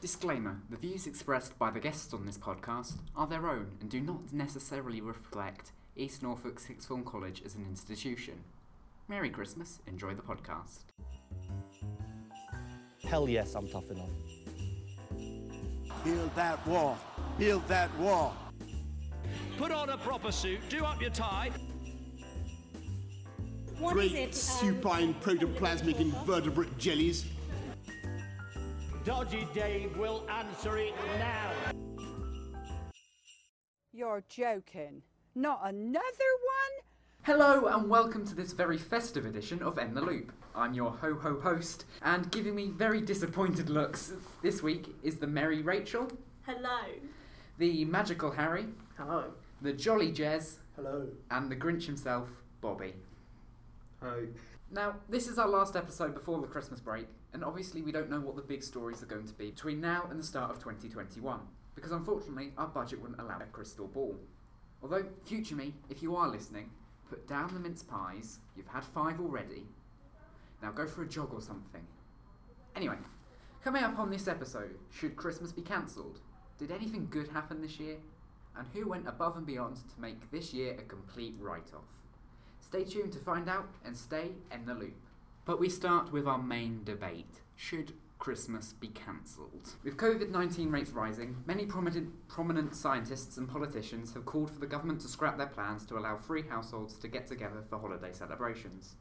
Disclaimer The views expressed by the guests on this podcast are their own and do not necessarily reflect East Norfolk Sixth Form College as an institution. Merry Christmas, enjoy the podcast. Hell yes, I'm tough enough. Build that wall. Build that wall. Put on a proper suit, do up your tie. What Great is it? um, supine protoplasmic invertebrate jellies. Dodgy Dave will answer it now. You're joking. Not another one? Hello and welcome to this very festive edition of In the Loop. I'm your ho ho host, and giving me very disappointed looks this week is the merry Rachel, Hello. the magical Harry, Hello. the jolly Jez, Hello. and the Grinch himself, Bobby. Hi. Now, this is our last episode before the Christmas break, and obviously we don't know what the big stories are going to be between now and the start of 2021, because unfortunately our budget wouldn't allow a crystal ball. Although, future me, if you are listening, put down the mince pies, you've had five already. Now go for a jog or something. Anyway, coming up on this episode, should Christmas be cancelled? Did anything good happen this year? And who went above and beyond to make this year a complete write off? Stay tuned to find out and stay in the loop. But we start with our main debate. Should Christmas be cancelled? With COVID 19 rates rising, many prominent, prominent scientists and politicians have called for the government to scrap their plans to allow free households to get together for holiday celebrations.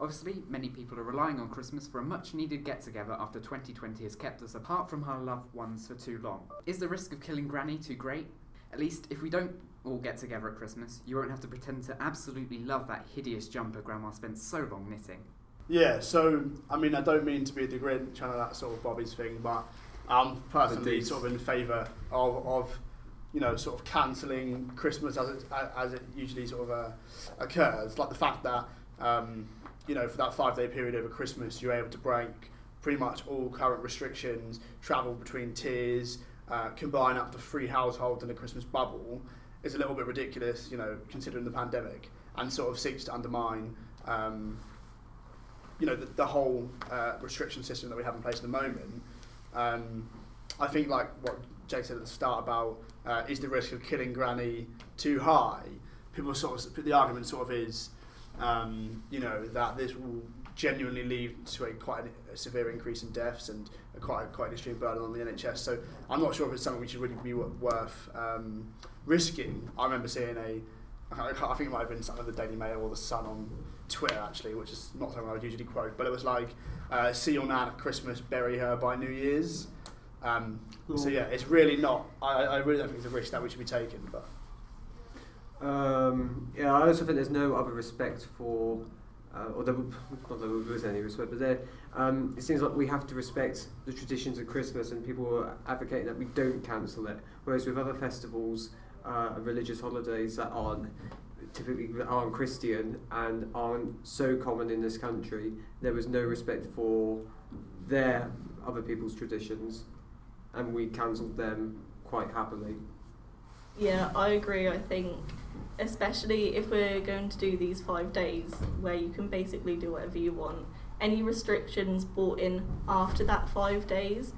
Obviously, many people are relying on Christmas for a much needed get together after 2020 has kept us apart from our loved ones for too long. Is the risk of killing Granny too great? At least, if we don't all get together at Christmas, you won't have to pretend to absolutely love that hideous jumper Grandma spent so long knitting. Yeah, so I mean, I don't mean to be the Grinch, I know that's sort of Bobby's thing, but I'm personally Indeed. sort of in favour of, of, you know, sort of cancelling Christmas as it, as it usually sort of uh, occurs. Like the fact that, um, you know, for that five day period over Christmas, you're able to break pretty much all current restrictions, travel between tiers, uh, combine up to three households in a Christmas bubble is a little bit ridiculous, you know, considering the pandemic, and sort of seeks to undermine. Um, you know the, the whole uh, restriction system that we have in place at the moment. Um, I think like what Jake said at the start about uh, is the risk of killing Granny too high. People sort of the argument sort of is, um, you know, that this will genuinely lead to a quite a severe increase in deaths and a quite quite an extreme burden on the NHS. So I'm not sure if it's something which should really be worth um, risking. I remember seeing a I think it might have been something of the Daily Mail or the Sun on Twitter actually, which is not something I would usually quote, but it was like, uh, "See your nan at Christmas, bury her by New Year's." Um, so yeah, it's really not. I, I really don't think it's a risk that we should be taking. But Um, yeah, I also think there's no other respect for, uh, or there, not that there was any respect, but there, um, it seems like we have to respect the traditions of Christmas, and people are advocating that we don't cancel it. Whereas with other festivals uh, and religious holidays that aren't typically aren't Christian and aren't so common in this country, there was no respect for their other people's traditions, and we cancelled them quite happily. Yeah, I agree. I think, especially if we're going to do these five days where you can basically do whatever you want, any restrictions brought in after that five days,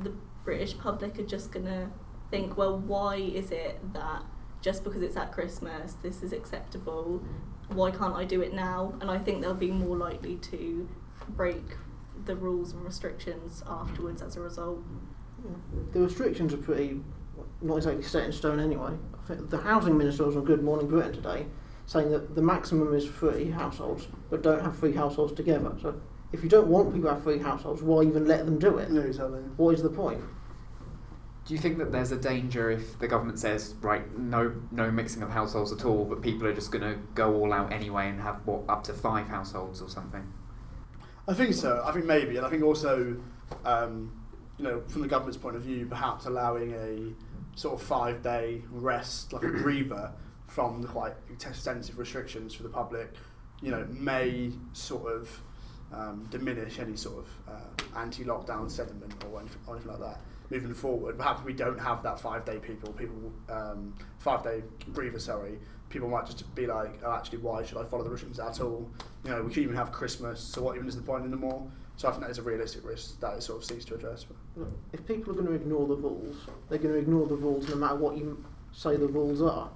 the British public are just gonna think, well, why is it that just because it's at Christmas, this is acceptable? Why can't I do it now? And I think they'll be more likely to break the rules and restrictions afterwards as a result. The restrictions are pretty not exactly set in stone anyway. I think the housing minister was on Good Morning Britain today, saying that the maximum is three households, but don't have three households together. So if you don't want people to have three households, why even let them do it? no, exactly. What is the point? Do you think that there's a danger if the government says, right, no, no mixing of households at all, but people are just going to go all out anyway and have what up to five households or something? I think so. I think maybe, and I think also, um, you know, from the government's point of view, perhaps allowing a sort of five-day rest, like a breather, from the quite extensive restrictions for the public, you know, may sort of um, diminish any sort of uh, anti-lockdown sentiment or anything, or anything like that moving forward. Perhaps we don't have that five-day people, people um, five-day breather. Sorry, people might just be like, oh, actually, why should I follow the restrictions at all? You know, we could even have Christmas, so what even is the point anymore? So I think that is a realistic risk that it sort of seeks to address. If people are going to ignore the rules, they're going to ignore the rules no matter what you say the rules are.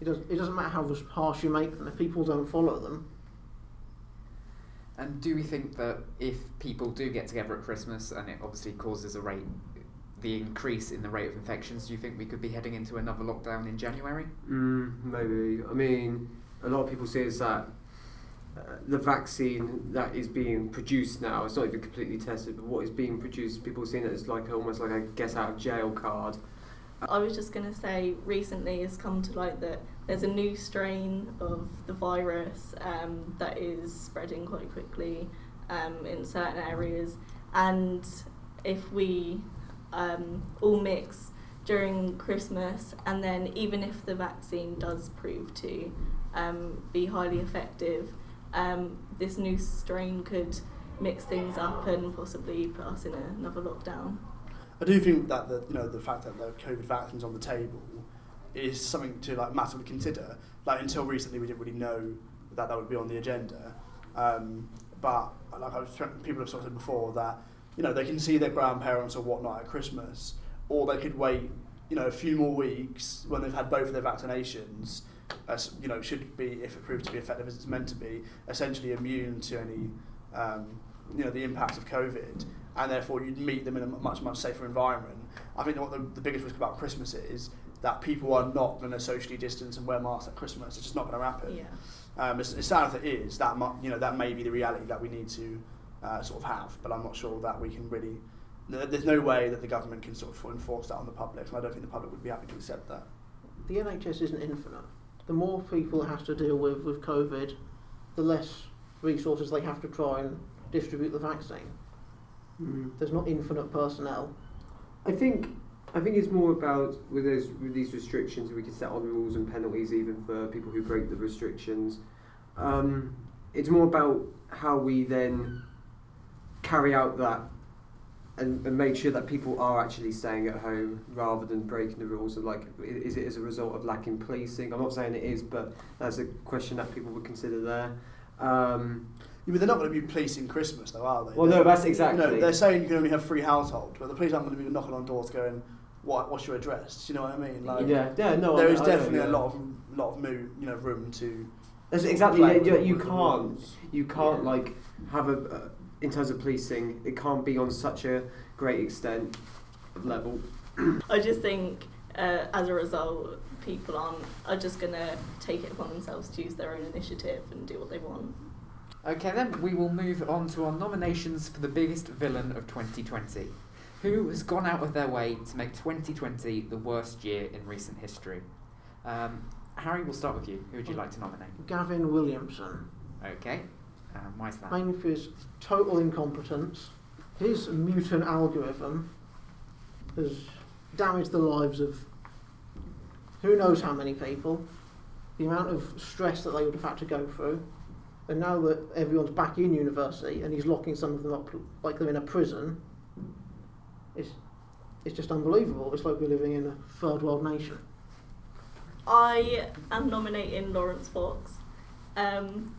It, does, it doesn't matter how harsh you make them. If people don't follow them, And do we think that if people do get together at Christmas and it obviously causes a rate, the increase in the rate of infections, do you think we could be heading into another lockdown in January? Mm, maybe. I mean, a lot of people say is that uh, the vaccine that is being produced now, it's not even completely tested, but what is being produced, people are seeing it as like almost like a get out of jail card. I was just going to say, recently it's come to light that there's a new strain of the virus um, that is spreading quite quickly um, in certain areas, and if we um, all mix during Christmas, and then even if the vaccine does prove to um, be highly effective, um, this new strain could mix things up and possibly put us in another lockdown. I do think that the you know the fact that the COVID vaccine's on the table is something to like massively consider. Like until recently, we didn't really know that that would be on the agenda. Um, but like I've, people have sort of said before that you know they can see their grandparents or whatnot at Christmas, or they could wait you know a few more weeks when they've had both of their vaccinations. As you know, should be if it proves to be effective as it's meant to be, essentially immune to any um, you know the impacts of COVID, and therefore you'd meet them in a much much safer environment. I think what the, the biggest risk about Christmas is that people are not going to socially distance and wear masks at Christmas. It's just not going to happen. Yeah. Um, as, as sad as it is, that mu- you know that may be the reality that we need to uh, sort of have, but I'm not sure that we can really. There's no way that the government can sort of enforce that on the public, and I don't think the public would be happy to accept that. the NHS isn't infinite. The more people it has to deal with with COVID, the less resources they have to try and distribute the vaccine. Mm. There's not infinite personnel. I think I think it's more about with those with these restrictions we can set on rules and penalties even for people who break the restrictions. Um, it's more about how we then carry out that and, and make sure that people are actually staying at home rather than breaking the rules. Like, is it as a result of lacking policing? I'm not saying it is, but that's a question that people would consider there. Um, Yeah, but they're not going to be policing Christmas, though, are they? well, no, They're- that's You exactly. know, they're saying you can only have three households, but the police aren't going to be knocking on doors going, "What? What's your address?" Do you know what I mean? Like, yeah, yeah, no. there I- is I know, definitely yeah. a lot of lot of mo- you know room to. That's exactly. Yeah, you, you can't. You can't Yeah. like have a uh, in terms of policing. It can't be on such a great extent level. I just think uh, as a result, people aren't are just gonna take it upon themselves to use their own initiative and do what they want. Okay, then we will move on to our nominations for the biggest villain of 2020. Who has gone out of their way to make 2020 the worst year in recent history? Um, Harry, we'll start with you. Who would you like to nominate? Gavin Williamson, Okay, um, is that? mainly for his total incompetence, his mutant algorithm has damaged the lives of who knows how many people, the amount of stress that they would have had to go through, and now that everyone's back in university and he's locking some of them up like they're in a prison, it's, it's just unbelievable. It's like we're living in a third world nation. I am nominating Laurence Fox. Um,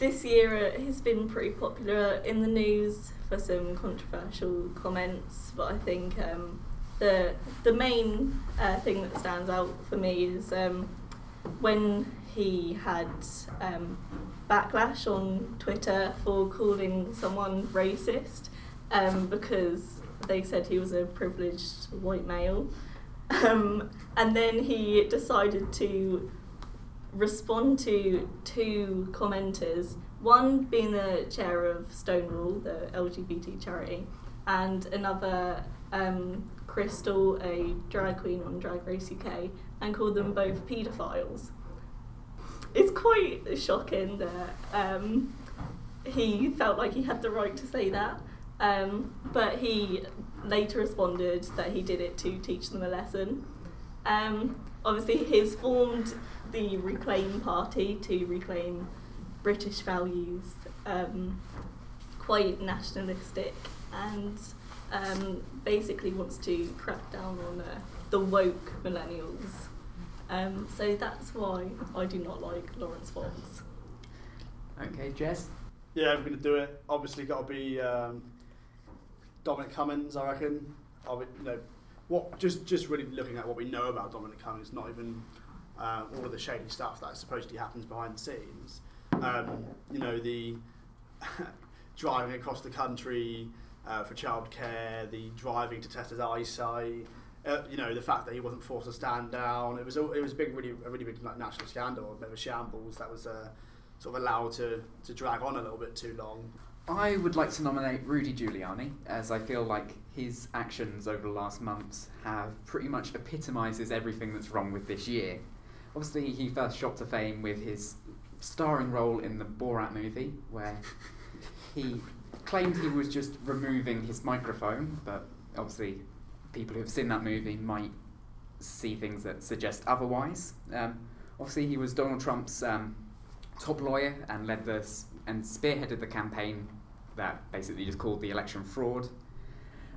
this year uh, he's been pretty popular in the news for some controversial comments, but I think um, the the main uh, thing that stands out for me is um, when he had um, backlash on Twitter for calling someone racist um, because they said he was a privileged white male. Um, and then he decided to respond to two commenters, one being the chair of Stonewall, the LGBT charity, and another um, Crystal, a drag queen on Drag Race UK, and called them both paedophiles. It's quite shocking that um, he felt like he had the right to say that. Um, but he later responded that he did it to teach them a lesson. Um, obviously, he's formed the Reclaim Party to reclaim British values, um, quite nationalistic, and um, basically wants to crack down on uh, the woke millennials. Um, so that's why I do not like Laurence Fox. Okay, Jez? Yeah, we're going to do it. Obviously, got to be um, Dominic Cummings, I reckon. Of it, you know, what just just really looking at what we know about Dominic Cummings, not even uh, all of the shady stuff that supposedly happens behind the scenes. Um, you know, the driving across the country uh, for childcare, the driving to test his eyesight. Uh, you know the fact that he wasn't forced to stand down. It was a, it was a big, really a really big like, national scandal, a bit of a shambles that was uh, sort of allowed to, to drag on a little bit too long. I would like to nominate Rudy Giuliani, as I feel like his actions over the last months have pretty much epitomises everything that's wrong with this year. Obviously, he first shot to fame with his starring role in the Borat movie, where he claimed he was just removing his microphone, but obviously, people who have seen that movie might see things that suggest otherwise. Um, obviously, he was Donald Trump's um, top lawyer and led the and spearheaded the campaign that basically just called the election fraud.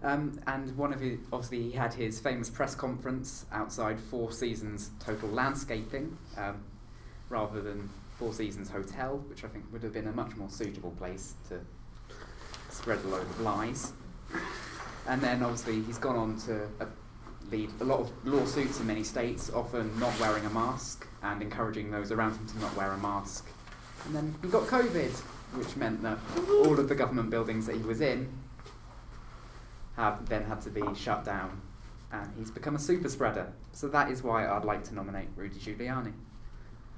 Um, and one of his, obviously, he had his famous press conference outside Four Seasons Total Landscaping, um, rather than Four Seasons Hotel, which I think would have been a much more suitable place to spread a load of lies. And then obviously he's gone on to uh, lead a lot of lawsuits in many states, often not wearing a mask and encouraging those around him to not wear a mask. And then he got COVID, which meant that all of the government buildings that he was in have then had to be shut down. And he's become a super spreader. So that is why I'd like to nominate Rudy Giuliani.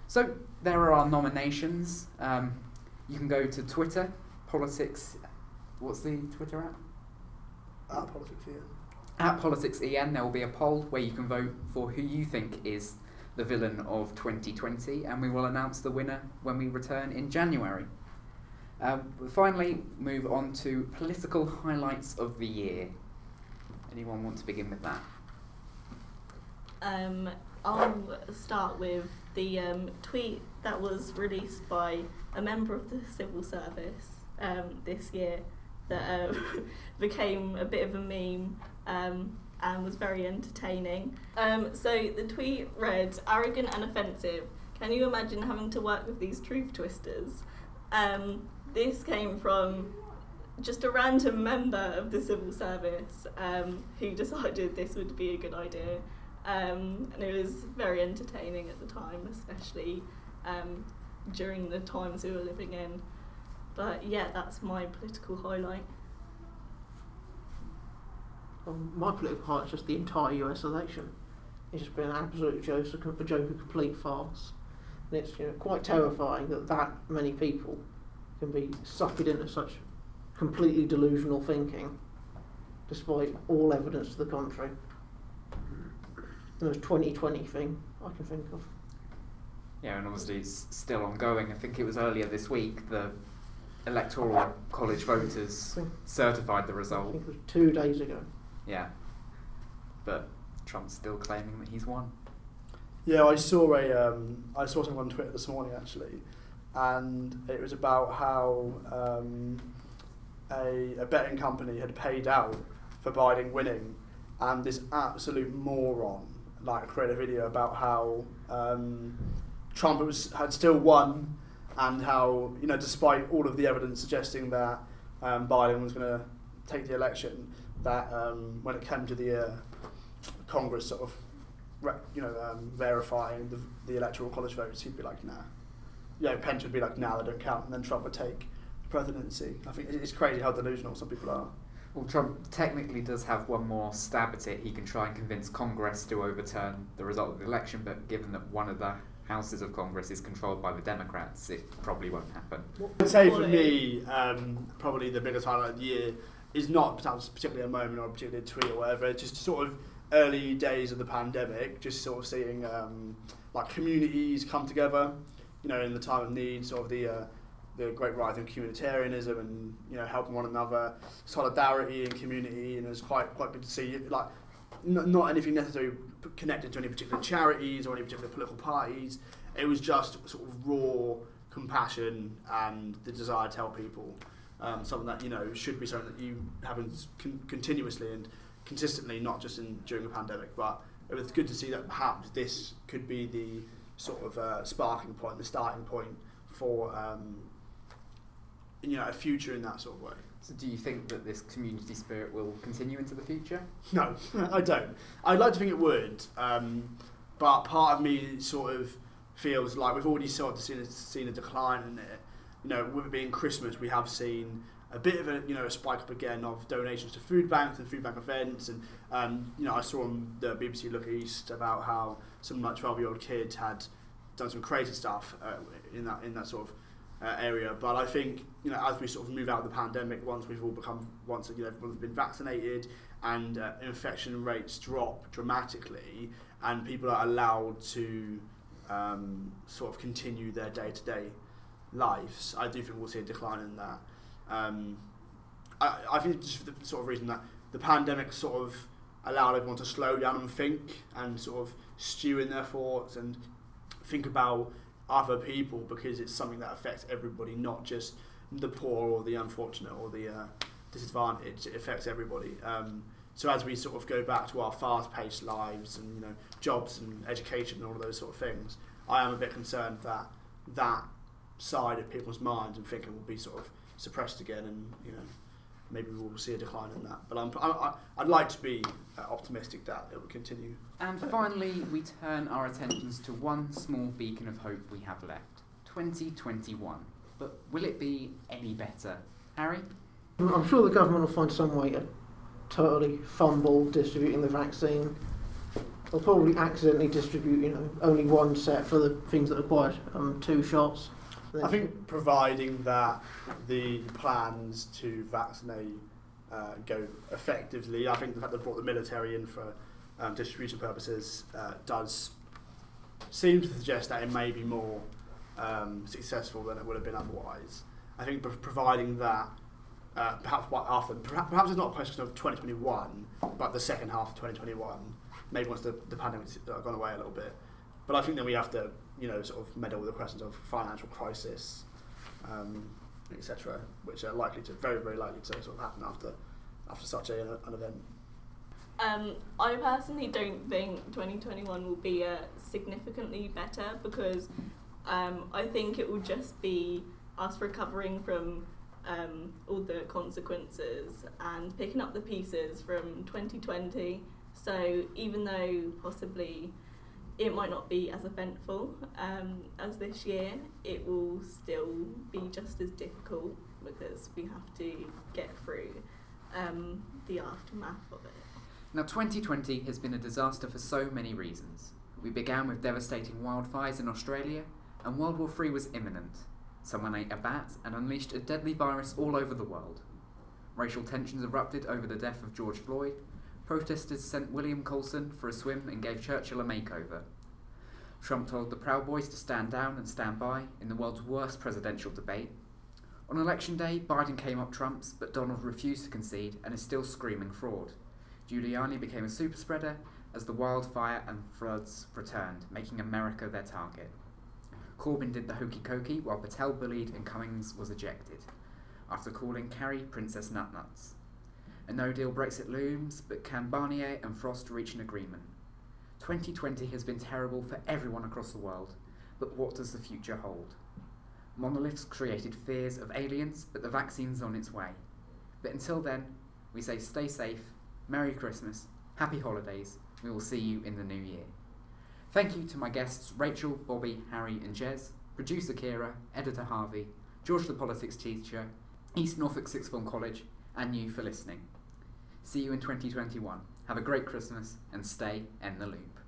So there are our nominations. Um, you can go to Twitter, politics. What's the Twitter app? Uh, politics here. At Politics EN, there will be a poll where you can vote for who you think is the villain of 2020, and we will announce the winner when we return in January. Um, we'll finally, move on to political highlights of the year. Anyone want to begin with that? Um, I'll start with the um, tweet that was released by a member of the civil service um, this year that uh, became a bit of a meme um, and was very entertaining. Um, so the tweet read, arrogant and offensive. Can you imagine having to work with these truth twisters? Um, this came from just a random member of the civil service um, who decided this would be a good idea. Um, and it was very entertaining at the time, especially um, during the times we were living in. But yeah, that's my political highlight. Um, my political highlight is just the entire US election. It's just been an absolute joke, a a joke, a complete farce. And it's you know, quite terrifying that that many people can be suckered into such completely delusional thinking, despite all evidence to the contrary. The most 2020 thing I can think of. Yeah, and obviously it's still ongoing. I think it was earlier this week the electoral college voters certified the I result. think it was two days ago. Yeah, but Trump's still claiming that he's won. Yeah, I saw a um, I saw something on Twitter this morning actually, and it was about how um, a, a betting company had paid out for Biden winning, and this absolute moron like created a video about how um, Trump was had still won, and how you know despite all of the evidence suggesting that um, Biden was going to take the election, that um, when it came to the uh, Congress sort of re- you know, um, verifying the, the electoral college votes, he'd be like, nah. You know, Pence would be like, nah, they don't count, and then Trump would take the presidency. I think it's crazy how delusional some people are. Well, Trump technically does have one more stab at it. He can try and convince Congress to overturn the result of the election, but given that one of the houses of Congress is controlled by the Democrats, it probably won't happen. I'd say for me, um, probably the biggest highlight of the year is not perhaps particularly a moment or a particular tweet or whatever, it's just sort of early days of the pandemic, just sort of seeing um, like communities come together, you know, in the time of need, sort of the uh, the great rise in communitarianism and you know helping one another, solidarity and community, and it was quite quite good to see like not anything necessarily connected to any particular charities or any particular political parties. It was just sort of raw compassion and the desire to help people. Um, something that you know should be something that you happens con- continuously and consistently, not just in during a pandemic. But it was good to see that perhaps this could be the sort of uh, sparking point, the starting point for um, you know a future in that sort of way. So, do you think that this community spirit will continue into the future? No, I don't. I'd like to think it would, um, but part of me sort of feels like we've already sort of seen a, seen a decline in it. You know, with it being Christmas, we have seen a bit of a you know a spike up again of donations to food banks and food bank events, and um, you know I saw on the BBC Look East about how some like twelve year old kid had done some crazy stuff uh, in that in that sort of uh, area. But I think you know as we sort of move out of the pandemic, once we've all become once you know everyone's been vaccinated and uh, infection rates drop dramatically, and people are allowed to um, sort of continue their day to day lives, I do think we'll see a decline in that. Um, I, I think just for the sort of reason that the pandemic sort of allowed everyone to slow down and think and sort of stew in their thoughts and think about other people because it's something that affects everybody, not just the poor or the unfortunate or the uh, disadvantaged. It affects everybody. Um, so as we sort of go back to our fast-paced lives and you know jobs and education and all of those sort of things, I am a bit concerned that that side of people's minds and thinking will be sort of suppressed again, and you know maybe we'll see a decline in that. But I'm, I, I'd like to be uh, optimistic that it will continue. And finally, we turn our attentions to one small beacon of hope we have left 2021. But will it be any better? Harry? I'm sure the government will find some way to totally fumble distributing the vaccine. They'll probably accidentally distribute, you know, only one set for the things that require um, two shots. I think providing that the plans to vaccinate uh, go effectively, I think the fact that they brought the military in for um, distribution purposes uh, does seem to suggest that it may be more um, successful than it would have been otherwise. I think providing that uh, perhaps after perhaps, it's not a question of 2021, but the second half of 2021, maybe once the, the pandemic's gone away a little bit. But I think then we have to, you know, sort of meddle with the questions of financial crisis, um, etc., which are likely to, very, very likely to sort of happen after, after such a, an event. Um, I personally don't think 2021 will be uh, significantly better because um, I think it will just be us recovering from um, all the consequences and picking up the pieces from 2020. So even though possibly it might not be as eventful um, as this year, it will still be just as difficult because we have to get through um, the aftermath of it. Now, 2020 has been a disaster for so many reasons. We began with devastating wildfires in Australia, and World War III was imminent. Someone ate a bat and unleashed a deadly virus all over the world. Racial tensions erupted over the death of George Floyd. Protesters sent William Coulson for a swim and gave Churchill a makeover. Trump told the Proud Boys to stand down and stand by in the world's worst presidential debate. On election day, Biden came up trumps, but Donald refused to concede and is still screaming fraud. Giuliani became a super spreader as the wildfire and floods returned, making America their target. Corbyn did the hokey cokey while Patel bullied and Cummings was ejected, after calling Carrie Princess Nutnuts. A no deal Brexit looms, but can Barnier and Frost reach an agreement? 2020 has been terrible for everyone across the world, but what does the future hold? Monoliths created fears of aliens, but the vaccine's on its way. But until then, we say stay safe, Merry Christmas, Happy Holidays, we will see you in the new year. Thank you to my guests Rachel, Bobby, Harry, and Jez, producer Kira, editor Harvey, George the politics teacher, East Norfolk Sixth Form College, and you for listening. See you in 2021. Have a great Christmas and stay in the loop.